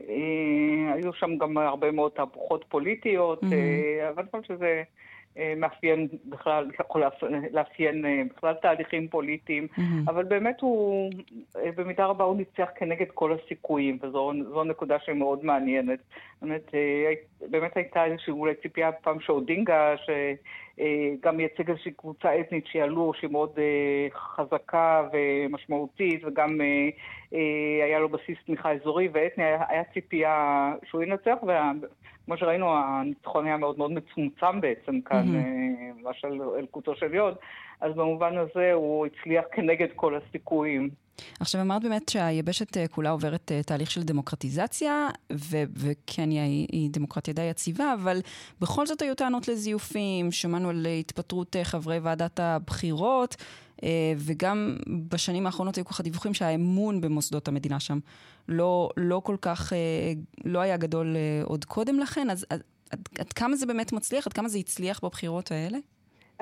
S11: אה, היו שם גם הרבה מאוד תהפוכות פוליטיות, mm-hmm. אה, אבל אני חושבת שזה מאפיין בכלל, יכול לאפיין בכלל תהליכים פוליטיים, mm-hmm. אבל באמת הוא, במידה רבה הוא ניצח כנגד כל הסיכויים, וזו נקודה שמאוד מעניינת. באמת, באמת הייתה איזושהי אולי ציפייה פעם שאודינגה, שגם מייצג איזושהי קבוצה אתנית שיעלו, שהיא מאוד חזקה ומשמעותית, וגם היה לו בסיס תמיכה אזורי ואתני, היה ציפייה שהוא ינצח, וכמו שראינו, הניצחון היה מאוד מאוד מצומצם בעצם כאן, mm-hmm. ממש על אלקוטו של יוד, אז במובן הזה הוא הצליח כנגד כל הסיכויים.
S1: עכשיו אמרת באמת שהיבשת אה, כולה עוברת אה, תהליך של דמוקרטיזציה, ו- וקניה היא, היא דמוקרטיה די יציבה, אבל בכל זאת היו טענות לזיופים, שמענו על התפטרות חברי ועדת הבחירות, וגם בשנים האחרונות היו ככה דיווחים שהאמון במוסדות המדינה שם לא, לא כל כך, לא היה גדול עוד קודם לכן, אז עד, עד כמה זה באמת מצליח? עד כמה זה הצליח בבחירות האלה?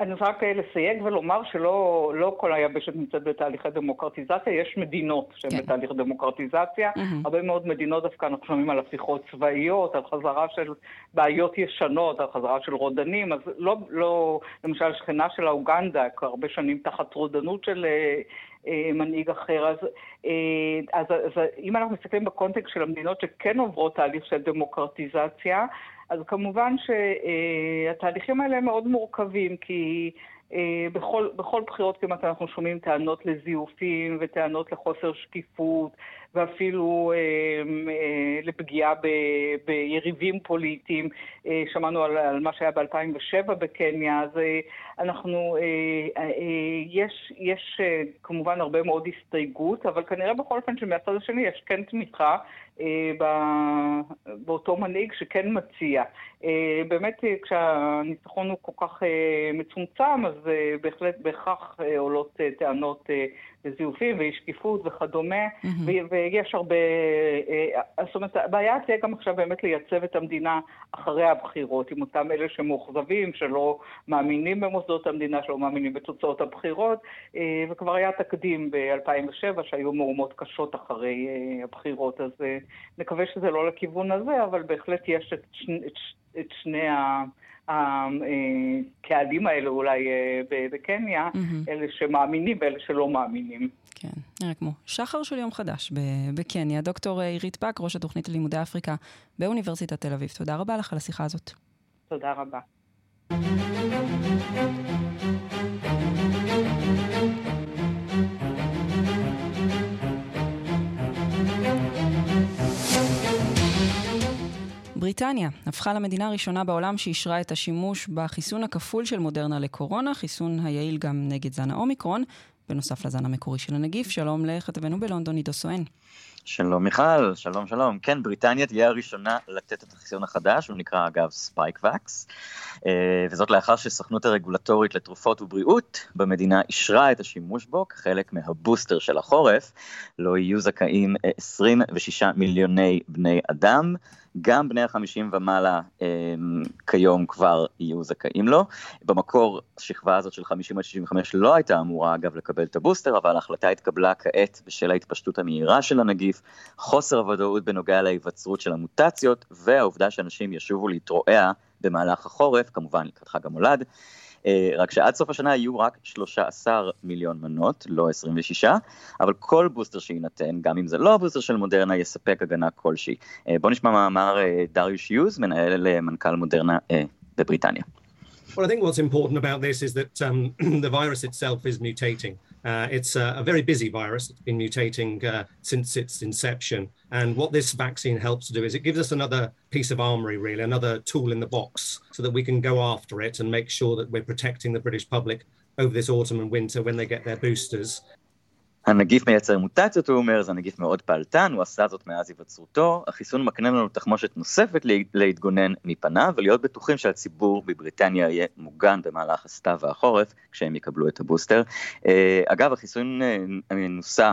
S11: אני רוצה רק לסייג ולומר שלא לא כל היבשת נמצאת בתהליכי דמוקרטיזציה, יש מדינות שהן כן. בתהליך דמוקרטיזציה. Mm-hmm. הרבה מאוד מדינות דווקא אנחנו שומעים על הפיכות צבאיות, על חזרה של בעיות ישנות, על חזרה של רודנים, אז לא, לא למשל שכנה של האוגנדה, כבר הרבה שנים תחת רודנות של אה, אה, מנהיג אחר. אז, אה, אז, אז אם אנחנו מסתכלים בקונטקסט של המדינות שכן עוברות תהליך של דמוקרטיזציה, אז כמובן שהתהליכים האלה הם מאוד מורכבים, כי אה, בכל, בכל בחירות כמעט אנחנו שומעים טענות לזיופים וטענות לחוסר שקיפות ואפילו אה, אה, לפגיעה ב, ביריבים פוליטיים. אה, שמענו על, על מה שהיה ב-2007 בקניה, אז אנחנו, יש, יש כמובן הרבה מאוד הסתייגות, אבל כנראה בכל אופן שמהצד השני יש כן תמיכה באותו מנהיג שכן מציע. אה, באמת, אה, כשהניצחון הוא כל כך מצומצם, אז בהחלט בהכרח עולות טענות לזיופים ואי שקיפות וכדומה, mm-hmm. ויש הרבה... זאת אומרת, הבעיה תהיה גם עכשיו באמת לייצב את המדינה אחרי הבחירות, עם אותם אלה שמאוכזבים, שלא מאמינים במוסדות המדינה, שלא מאמינים בתוצאות הבחירות, וכבר היה תקדים ב-2007 שהיו מהומות קשות אחרי הבחירות, אז נקווה שזה לא לכיוון הזה, אבל בהחלט יש את, שני, את, את שני הקהלים האלה אולי אה, בקניה, mm-hmm. אלה שמאמינים ואלה שלא מאמינים.
S1: כן, נראה כמו שחר של יום חדש בקניה. דוקטור עירית פק, ראש התוכנית ללימודי אפריקה באוניברסיטת תל אביב. תודה רבה לך על השיחה הזאת.
S11: תודה רבה.
S1: בריטניה הפכה למדינה הראשונה בעולם שאישרה את השימוש בחיסון הכפול של מודרנה לקורונה, חיסון היעיל גם נגד זן האומיקרון, בנוסף לזן המקורי של הנגיף. שלום לכתבנו בלונדון, עידו סואן.
S12: שלום מיכל, שלום שלום. כן, בריטניה תהיה הראשונה לתת את החיסון החדש, הוא נקרא אגב Spikevax, אה, וזאת לאחר שסוכנות הרגולטורית לתרופות ובריאות במדינה אישרה את השימוש בו כחלק מהבוסטר של החורף, לו יהיו זכאים 26 מיליוני בני אדם. גם בני החמישים ומעלה אה, כיום כבר יהיו זכאים לו. במקור השכבה הזאת של 50 עד 65 לא הייתה אמורה אגב לקבל את הבוסטר, אבל ההחלטה התקבלה כעת בשל ההתפשטות המהירה של הנגיף, חוסר הוודאות בנוגע להיווצרות של המוטציות, והעובדה שאנשים ישובו להתרועע במהלך החורף, כמובן לקראת חג המולד. אה, רק שעד סוף השנה יהיו רק 13 מיליון מנות, לא 26, אבל כל בוסטר שיינתן, גם אם זה לא הבוסטר של מודרנה, יספק הגנה כלשהי. אה, בואו נשמע מה אמר אה, דריוש יוז, מנהל מנכ"ל מודרנה בבריטניה.
S13: Well, I think what's important about this is that um, the virus itself is mutating. Uh, it's a, a, very busy virus. It's been mutating uh, since its inception. And what this vaccine helps to do is it gives us another piece of armory, really, another tool in the box, so that we can go after it and make sure that we're protecting the British public over this autumn and winter when they get their boosters.
S12: הנגיף מייצר מוטציות, הוא אומר, זה נגיף מאוד פעלתן, הוא עשה זאת מאז היווצרותו. החיסון מקנה לנו תחמושת נוספת להתגונן מפניו, ולהיות בטוחים שהציבור בבריטניה יהיה מוגן במהלך הסתיו והחורף, כשהם יקבלו את הבוסטר. אה, אגב, החיסון אה, נוסה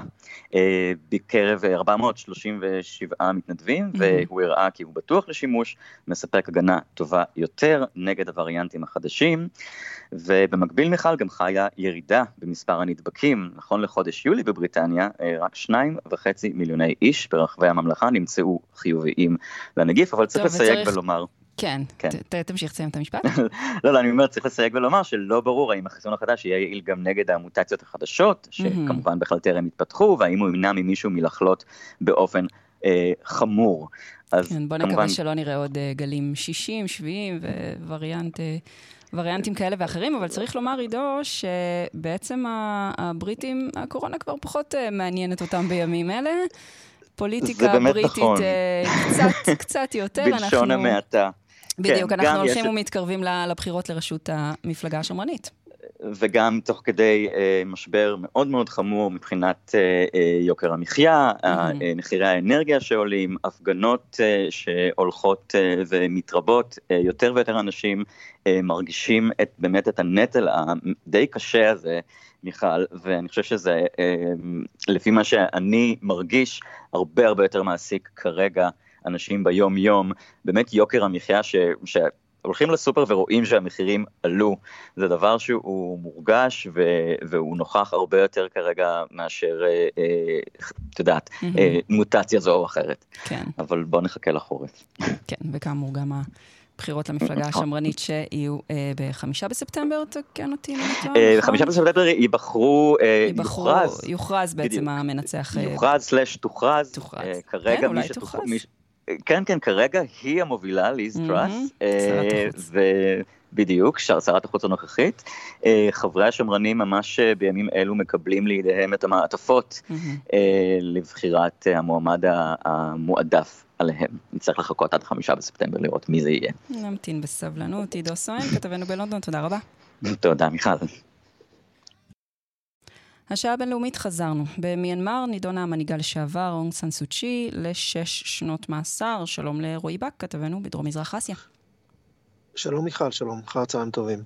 S12: אה, בקרב 437 מתנדבים, mm-hmm. והוא הראה כי הוא בטוח לשימוש, מספק הגנה טובה יותר נגד הווריאנטים החדשים. ובמקביל מיכל גם חיה ירידה במספר הנדבקים. נכון לחודש יולי בבריטניה, אה, רק שניים וחצי מיליוני איש ברחבי הממלכה נמצאו חיוביים לנגיף, אבל צריך לסייג ולומר.
S1: כן, כן. תמשיך לסיים את המשפט.
S12: לא, לא, אני אומר, צריך לסייג ולומר שלא ברור האם החיסון החדש יהיה יעיל גם נגד המוטציות החדשות, שכמובן בכלל טרם התפתחו, והאם הוא ימנע ממישהו מלחלות באופן אה, חמור.
S1: אז כן, בוא כמובן... נקווה שלא נראה עוד uh, גלים 60, 70 ווריאנט... Uh, וריאנטים כאלה ואחרים, אבל צריך לומר, עידו, שבעצם הבריטים, הקורונה כבר פחות uh, מעניינת אותם בימים אלה. פוליטיקה בריטית נכון. uh, קצת, קצת יותר.
S12: בלשון אנחנו... המעטה.
S1: בדיוק, כן, אנחנו הולכים יש... ומתקרבים לבחירות לראשות המפלגה השמרנית.
S12: וגם תוך כדי אה, משבר מאוד מאוד חמור מבחינת אה, אה, יוקר המחיה, mm-hmm. אה, מחירי האנרגיה שעולים, הפגנות אה, שהולכות אה, ומתרבות, אה, יותר ויותר אנשים אה, מרגישים את, באמת את הנטל הדי קשה הזה. מיכל, ואני חושב שזה, אה, לפי מה שאני מרגיש, הרבה הרבה יותר מעסיק כרגע אנשים ביום יום, באמת יוקר המחיה ש... ש... הולכים לסופר ורואים שהמחירים עלו, זה דבר שהוא מורגש ו- והוא נוכח הרבה יותר כרגע מאשר, אה, אה, את יודעת, mm-hmm. אה, מוטציה זו או אחרת.
S1: כן.
S12: אבל בואו נחכה לחורף.
S1: כן, וכאמור גם הבחירות למפלגה נכון. השמרנית שיהיו אה, בחמישה בספטמבר, תקן אותי אם אני טועה.
S12: אה, בחמישה בספטמבר ייבחרו, אה,
S1: יוכרז. יוכרז בעצם. המנצח.
S12: אה, יוכרז סלאש תוכרז.
S1: תוכרז. אה, כרגע כן, מי שתוכרז.
S12: כן, כן, כרגע היא המובילה, ליז טראס. אה, בדיוק, שרת החוץ הנוכחית. אה, חברי השמרנים ממש אה, בימים אלו מקבלים לידיהם את המעטפות לבחירת המועמד המועדף עליהם. נצטרך לחכות עד חמישה בספטמבר לראות מי זה יהיה.
S1: נמתין בסבלנות. עידו סואן, כתבנו בלונדון, תודה רבה.
S12: תודה, מיכל.
S1: השעה הבינלאומית חזרנו. במיינמר נידונה המנהיגה לשעבר, אונג סן סוצ'י, לשש שנות מאסר. שלום לרועי בק, כתבנו בדרום מזרח אסיה.
S14: שלום מיכל, שלום, אחר צהריים טובים.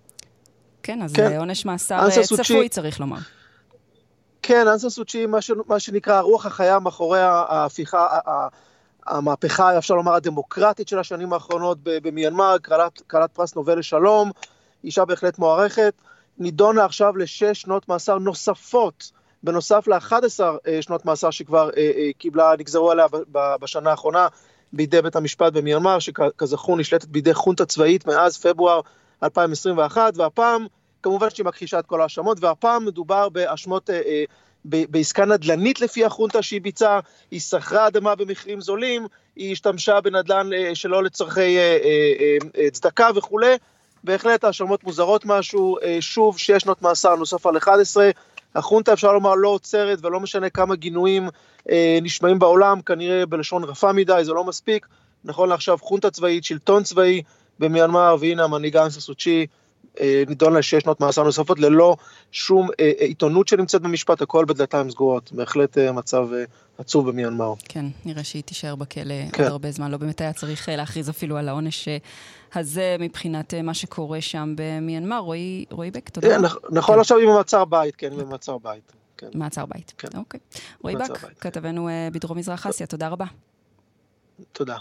S1: כן, אז כן. עונש מאסר אה, צפוי, סוצ'י... צריך לומר.
S14: כן, אנסה סוצ'י, מה, ש... מה שנקרא הרוח החיה מאחורי ההפיכה, המהפכה, אפשר לומר, הדמוקרטית של השנים האחרונות במיינמר, קהלת פרס נובל לשלום, אישה בהחלט מוערכת. נידונה עכשיו לשש שנות מאסר נוספות, בנוסף ל-11 אה, שנות מאסר שכבר אה, אה, קיבלה, נגזרו עליה בשנה האחרונה בידי בית המשפט במיינמר, שכזכור נשלטת בידי חונטה צבאית מאז פברואר 2021, והפעם, כמובן שהיא מכחישה את כל ההאשמות, והפעם מדובר בהאשמות... בעסקה נדל"נית לפי החונטה שהיא ביצעה, היא שכרה אדמה במחירים זולים, היא השתמשה בנדל"ן שלא לצורכי צדקה וכולי, בהחלט האשמות מוזרות משהו, אה, שוב שש שנות מאסר נוסף על 11, החונטה אפשר לומר לא עוצרת ולא משנה כמה גינויים אה, נשמעים בעולם, כנראה בלשון רפה מדי, זה לא מספיק, נכון לעכשיו חונטה צבאית, שלטון צבאי במיינמר, והנה המנהיגה אנסה סוצ'י נידון לשש שנות מאסר נוספות ללא שום אה, אה, עיתונות שנמצאת במשפט, הכל בדלתיים סגורות, בהחלט מצב עצוב במיינמר.
S1: כן, נראה שהיא תישאר בכלא כן. עוד הרבה זמן, לא באמת היה צריך להכריז אפילו על העונש הזה מבחינת מה שקורה שם במיינמר. רועי, רועי בק, תודה.
S14: כן, נכון כן. עכשיו היא במעצר בית, כן, היא במעצר בית.
S1: כן. מעצר בית, כן. אוקיי. רועי בק, בית, כתבנו כן. בדרום מזרח אסיה, תודה רבה.
S14: תודה.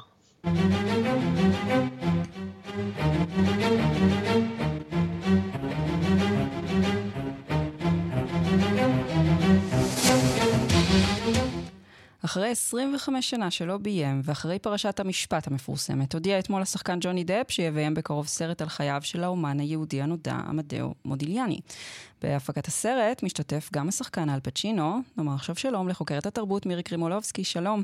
S1: אחרי 25 שנה שלא ביים, ואחרי פרשת המשפט המפורסמת, הודיע אתמול השחקן ג'וני דפ שיביים בקרוב סרט על חייו של האומן היהודי הנודע, עמדאו מודיליאני. בהפקת הסרט משתתף גם השחקן אל פצ'ינו. נאמר עכשיו שלום לחוקרת התרבות מירי קרימולובסקי, שלום.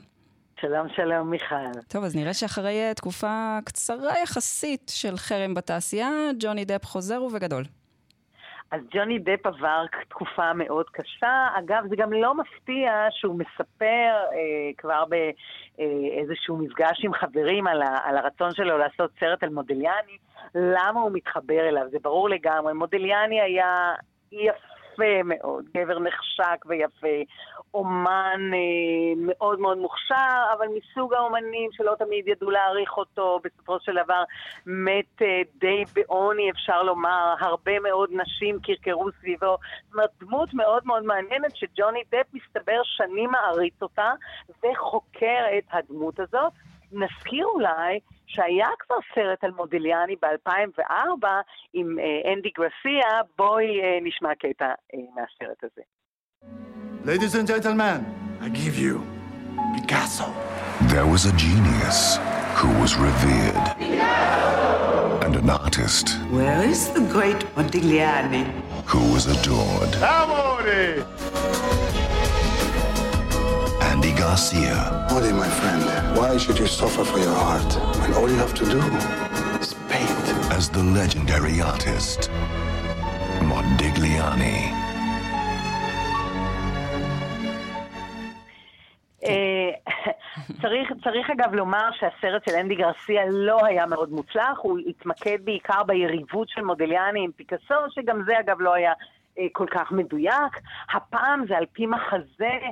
S15: שלום, שלום, מיכל.
S1: טוב, אז נראה שאחרי תקופה קצרה יחסית של חרם בתעשייה, ג'וני דפ חוזר ובגדול.
S15: אז ג'וני דפ עבר תקופה מאוד קשה. אגב, זה גם לא מפתיע שהוא מספר אה, כבר באיזשהו מפגש עם חברים על, ה, על הרצון שלו לעשות סרט על מודליאני, למה הוא מתחבר אליו, זה ברור לגמרי. מודליאני היה יפה מאוד, גבר נחשק ויפה. אומן אה, מאוד מאוד מוכשר, אבל מסוג האומנים שלא תמיד ידעו להעריך אותו, בסופו של דבר מת אה, די בעוני, אפשר לומר, הרבה מאוד נשים קרקרו סביבו. זאת אומרת, דמות מאוד מאוד מעניינת שג'וני דפ מסתבר שנים מעריץ אותה וחוקר את הדמות הזאת. נזכיר אולי שהיה כבר סרט על מודיליאני ב-2004 עם אה, אנדי גרסיה, בואי אה, נשמע קטע אה, מהסרט הזה.
S16: Ladies and gentlemen, I give you Picasso.
S17: There was a genius who was revered. Picasso! an artist.
S18: Where is the great Modigliani?
S17: Who was adored.
S16: Amore!
S17: Andy Garcia.
S19: Modi, my friend, why should you suffer for your art when all you have to do is paint?
S17: As the legendary artist, Modigliani.
S15: צריך, צריך אגב לומר שהסרט של אנדי גרסיה לא היה מאוד מוצלח, הוא התמקד בעיקר ביריבות של מודליאני עם פיקאסו, שגם זה אגב לא היה אה, כל כך מדויק. הפעם זה על פי מחזה אה,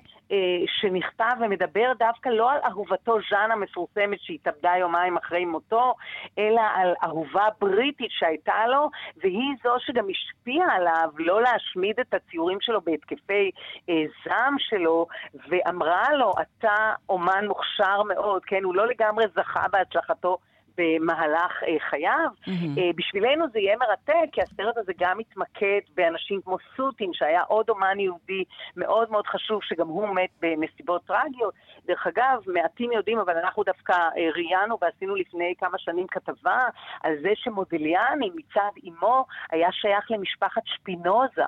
S15: שנכתב ומדבר דווקא לא על אהובתו ז'אן המפורסמת שהתאבדה יומיים אחרי מותו, אלא על אהובה בריטית שהייתה לו, והיא זו שגם השפיעה עליו לא להשמיד את הציורים שלו בהתקפי אה, זעם שלו, ואמרה לו, אתה אומן מוכשר מאוד, כן? הוא לא לגמרי זכה בהצלחתו. במהלך אה, חייו. Mm-hmm. אה, בשבילנו זה יהיה מרתק, כי הסרט הזה גם מתמקד באנשים כמו סוטין, שהיה עוד אומן יהודי מאוד מאוד חשוב, שגם הוא מת בנסיבות טרגיות. דרך אגב, מעטים יודעים, אבל אנחנו דווקא אה, ראיינו ועשינו לפני כמה שנים כתבה על זה שמודליאני מצד אמו היה שייך למשפחת שפינוזה,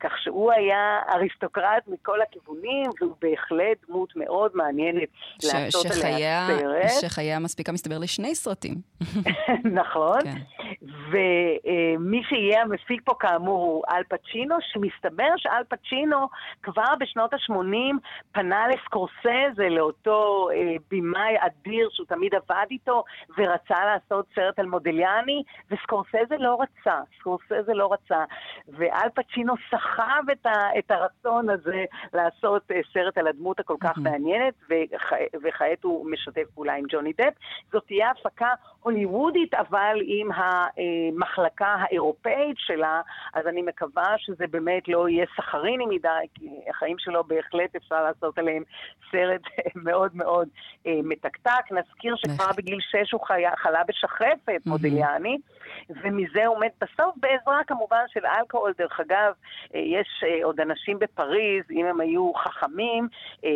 S15: כך שהוא היה אריסטוקרט מכל הכיוונים, והוא בהחלט דמות מאוד מעניינת ש- לעשות עליה סרט.
S1: שחייה מספיקה, מסתבר, לשני סרטים.
S15: נכון. כן. ומי שיהיה המפיק פה כאמור הוא אל פצ'ינו, שמסתבר שאל פצ'ינו כבר בשנות ה-80 פנה לסקורסזה, לאותו אה, במאי אדיר שהוא תמיד עבד איתו, ורצה לעשות סרט על מודליאני, וסקורסזה לא רצה, סקורסזה לא רצה. ואל פצ'ינו סחב את, ה, את הרצון הזה לעשות אה, סרט על הדמות הכל כך מעניינת, וכ, וכעת הוא משתף פעולה עם ג'וני דפ. זאת תהיה הפקה הוליוודית, אבל עם המחלקה האירופאית שלה, אז אני מקווה שזה באמת לא יהיה סחריני מדי, כי החיים שלו בהחלט אפשר לעשות עליהם סרט מאוד מאוד אה, מתקתק. נזכיר שכבר בגיל שש הוא חיה, חלה בשחפת, מודיליאני, ומזה הוא מת בסוף בעזרה כמובן של אלכוהול. דרך אגב, אה, יש אה, עוד אנשים בפריז, אם הם היו חכמים,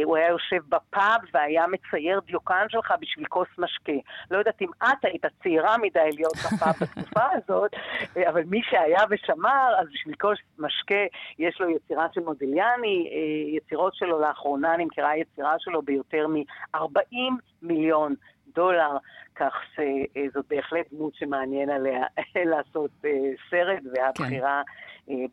S15: הוא היה יושב בפאב והיה מצייר דיוקן שלך בשביל כוס משקה. לא יודעת אם את היית צעירה מדי להיות בפאב בתקופה הזאת, אה, אבל מי שהיה ושמר, אז בשביל כוס משקה יש לו יצירה של מודיליאני, אה, יצירות שלו לאחרונה נמכרה יצירה שלו ביותר מ-40 מיליון דולר, כך שזאת בהחלט דמות שמעניין עליה לעשות סרט, והבחירה כן.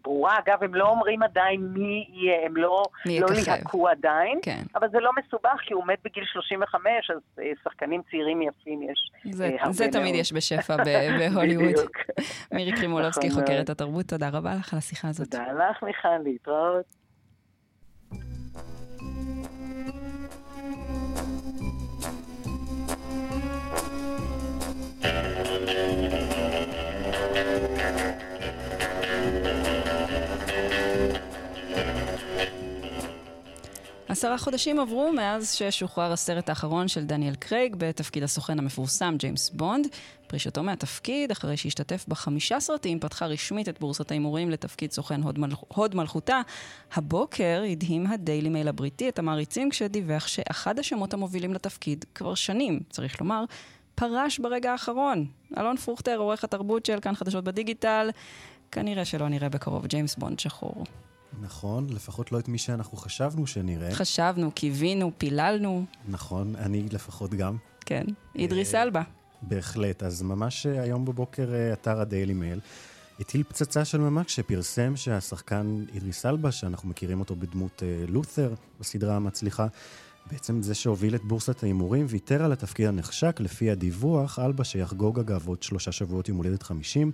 S15: ברורה. אגב, הם לא אומרים עדיין מי יהיה, הם לא, לא ליהקו עדיין,
S1: כן.
S15: אבל זה לא מסובך, כי הוא מת בגיל 35, אז שחקנים צעירים יפים יש
S1: זה,
S15: הרבה מאוד.
S1: זה תמיד יש בשפע בהוליווד. מירי קרימולובסקי, חוקרת התרבות, תודה רבה לך על השיחה הזאת.
S15: תודה לך, מיכל, להתראות.
S1: עשרה חודשים עברו מאז ששוחרר הסרט האחרון של דניאל קרייג בתפקיד הסוכן המפורסם ג'יימס בונד. פרישתו מהתפקיד, אחרי שהשתתף בחמישה סרטים, פתחה רשמית את בורסת ההימורים לתפקיד סוכן הוד, מלכ... הוד מלכותה. הבוקר הדהים הדיילי מייל הבריטי את המעריצים כשדיווח שאחד השמות המובילים לתפקיד, כבר שנים, צריך לומר, פרש ברגע האחרון. אלון פרוכטר, עורך התרבות של כאן חדשות בדיגיטל, כנראה שלא נראה בקרוב ג'יימס בונד שחור.
S20: נכון, לפחות לא את מי שאנחנו חשבנו שנראה.
S1: חשבנו, קיווינו, פיללנו.
S20: נכון, אני לפחות גם.
S1: כן, אידריס אלבה.
S20: בהחלט, אז ממש היום בבוקר אתר הדיילי מייל הטיל פצצה של ממש שפרסם שהשחקן אידריס אלבה, שאנחנו מכירים אותו בדמות לותר בסדרה המצליחה, בעצם זה שהוביל את בורסת ההימורים ויתר על התפקיד הנחשק. לפי הדיווח, אלבה שיחגוג אגב עוד שלושה שבועות עם הולדת 50,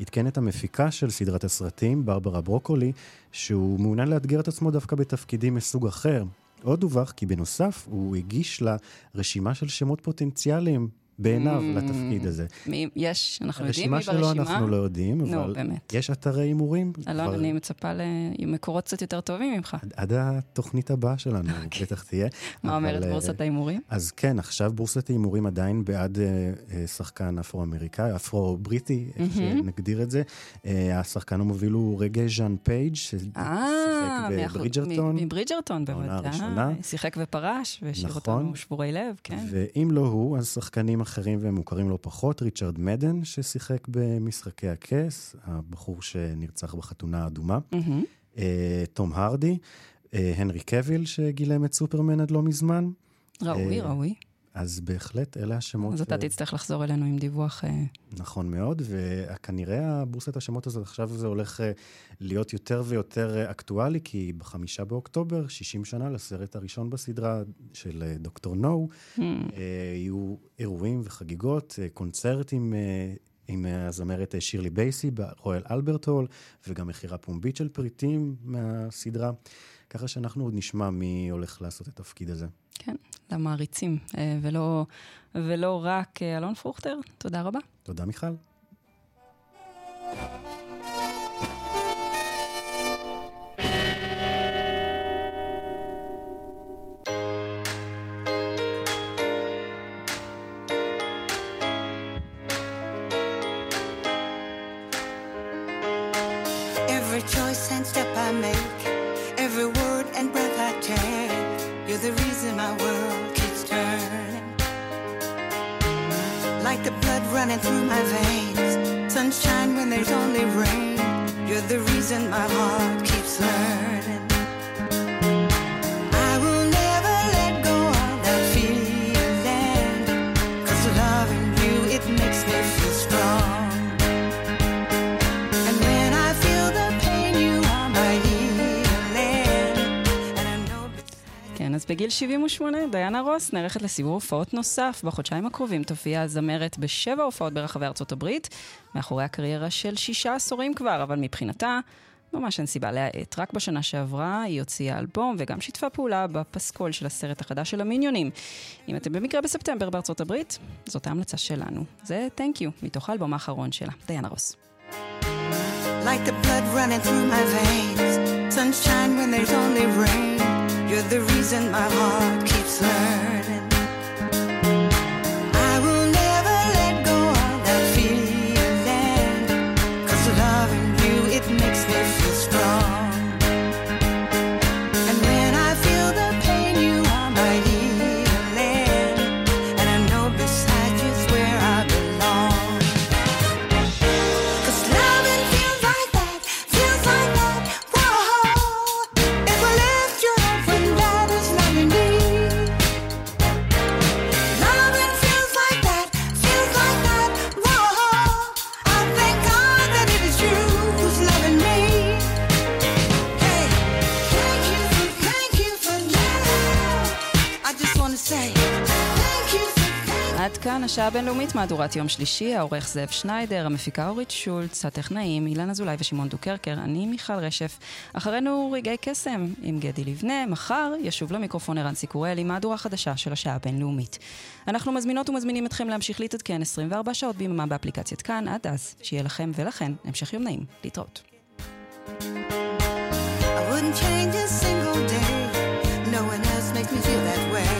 S20: עדכן את המפיקה של סדרת הסרטים, ברברה ברוקולי, שהוא מעוניין לאתגר את עצמו דווקא בתפקידים מסוג אחר. עוד דווח כי בנוסף הוא הגיש לה רשימה של שמות פוטנציאליים בעיניו mm, לתפקיד הזה.
S1: מי, יש, אנחנו יודעים מי ברשימה?
S20: הרשימה שלו אנחנו לא יודעים, אבל
S1: נו, באמת.
S20: יש אתרי הימורים.
S1: אלון, כבר... אני מצפה למקורות קצת יותר טובים ממך.
S20: עד, עד התוכנית הבאה שלנו, okay. בטח תהיה.
S1: מה אבל, אומרת בורסת ההימורים?
S20: אז כן, עכשיו בורסת ההימורים עדיין בעד uh, שחקן אפרו-אמריקאי, אפרו-בריטי, איך mm-hmm. שנגדיר את זה. Uh, השחקן המוביל הוא רגע ז'אן פייג', ששיחק בברידג'רטון.
S1: מברידג'רטון, בוודאי. שיחק ופרש, והשאיר
S20: נכון.
S1: אותנו שבורי לב, כן.
S20: ואם לא הוא, אז שחקנים אחרים והם מוכרים לא פחות, ריצ'רד מדן, ששיחק במשחקי הכס, הבחור שנרצח בחתונה האדומה, mm-hmm. תום הרדי, הנרי קאוויל, שגילם את סופרמן עד לא מזמן.
S1: ראוי, ראוי.
S20: אז בהחלט, אלה השמות.
S1: אז אתה תצטרך לחזור אלינו עם דיווח.
S20: נכון מאוד, וכנראה הבורסת השמות הזאת עכשיו זה הולך להיות יותר ויותר אקטואלי, כי בחמישה באוקטובר, 60 שנה לסרט הראשון בסדרה של דוקטור נו, hmm. יהיו אירועים וחגיגות, קונצרטים עם הזמרת שירלי בייסי ברואל אלברט הול, וגם מכירה פומבית של פריטים מהסדרה. ככה שאנחנו עוד נשמע מי הולך לעשות את התפקיד הזה.
S1: כן, למעריצים, ולא, ולא רק אלון פרוכטר. תודה רבה.
S20: תודה, מיכל.
S1: בגיל 78, דיינה רוס נערכת לסיבוב הופעות נוסף. בחודשיים הקרובים תופיע הזמרת בשבע הופעות ברחבי ארצות הברית, מאחורי הקריירה של שישה עשורים כבר, אבל מבחינתה, ממש אין סיבה להאט. רק בשנה שעברה היא הוציאה אלבום וגם שיתפה פעולה בפסקול של הסרט החדש של המיניונים. אם אתם במקרה בספטמבר בארצות הברית, זאת ההמלצה שלנו. זה Thank You, מתוך האלבום האחרון שלה, דיינה רוס.
S21: Like the blood running through my veins, sunshine when there's only rain. You're the reason my heart keeps learning.
S1: עד כאן השעה הבינלאומית, מהדורת יום שלישי, העורך זאב שניידר, המפיקה אורית שולץ, הטכנאים אילן אזולאי ושמעון דוקרקר, אני מיכל רשף. אחרינו רגעי קסם עם גדי לבנה, מחר ישוב למיקרופון ערן סיקורל עם מהדורה חדשה של השעה הבינלאומית. אנחנו מזמינות ומזמינים אתכם להמשיך להתעדכן 24 שעות ביממה באפליקציית כאן, עד אז, שיהיה לכם ולכן המשך יום נעים. להתראות.
S21: I wouldn't change a single day. No one else makes me feel that way.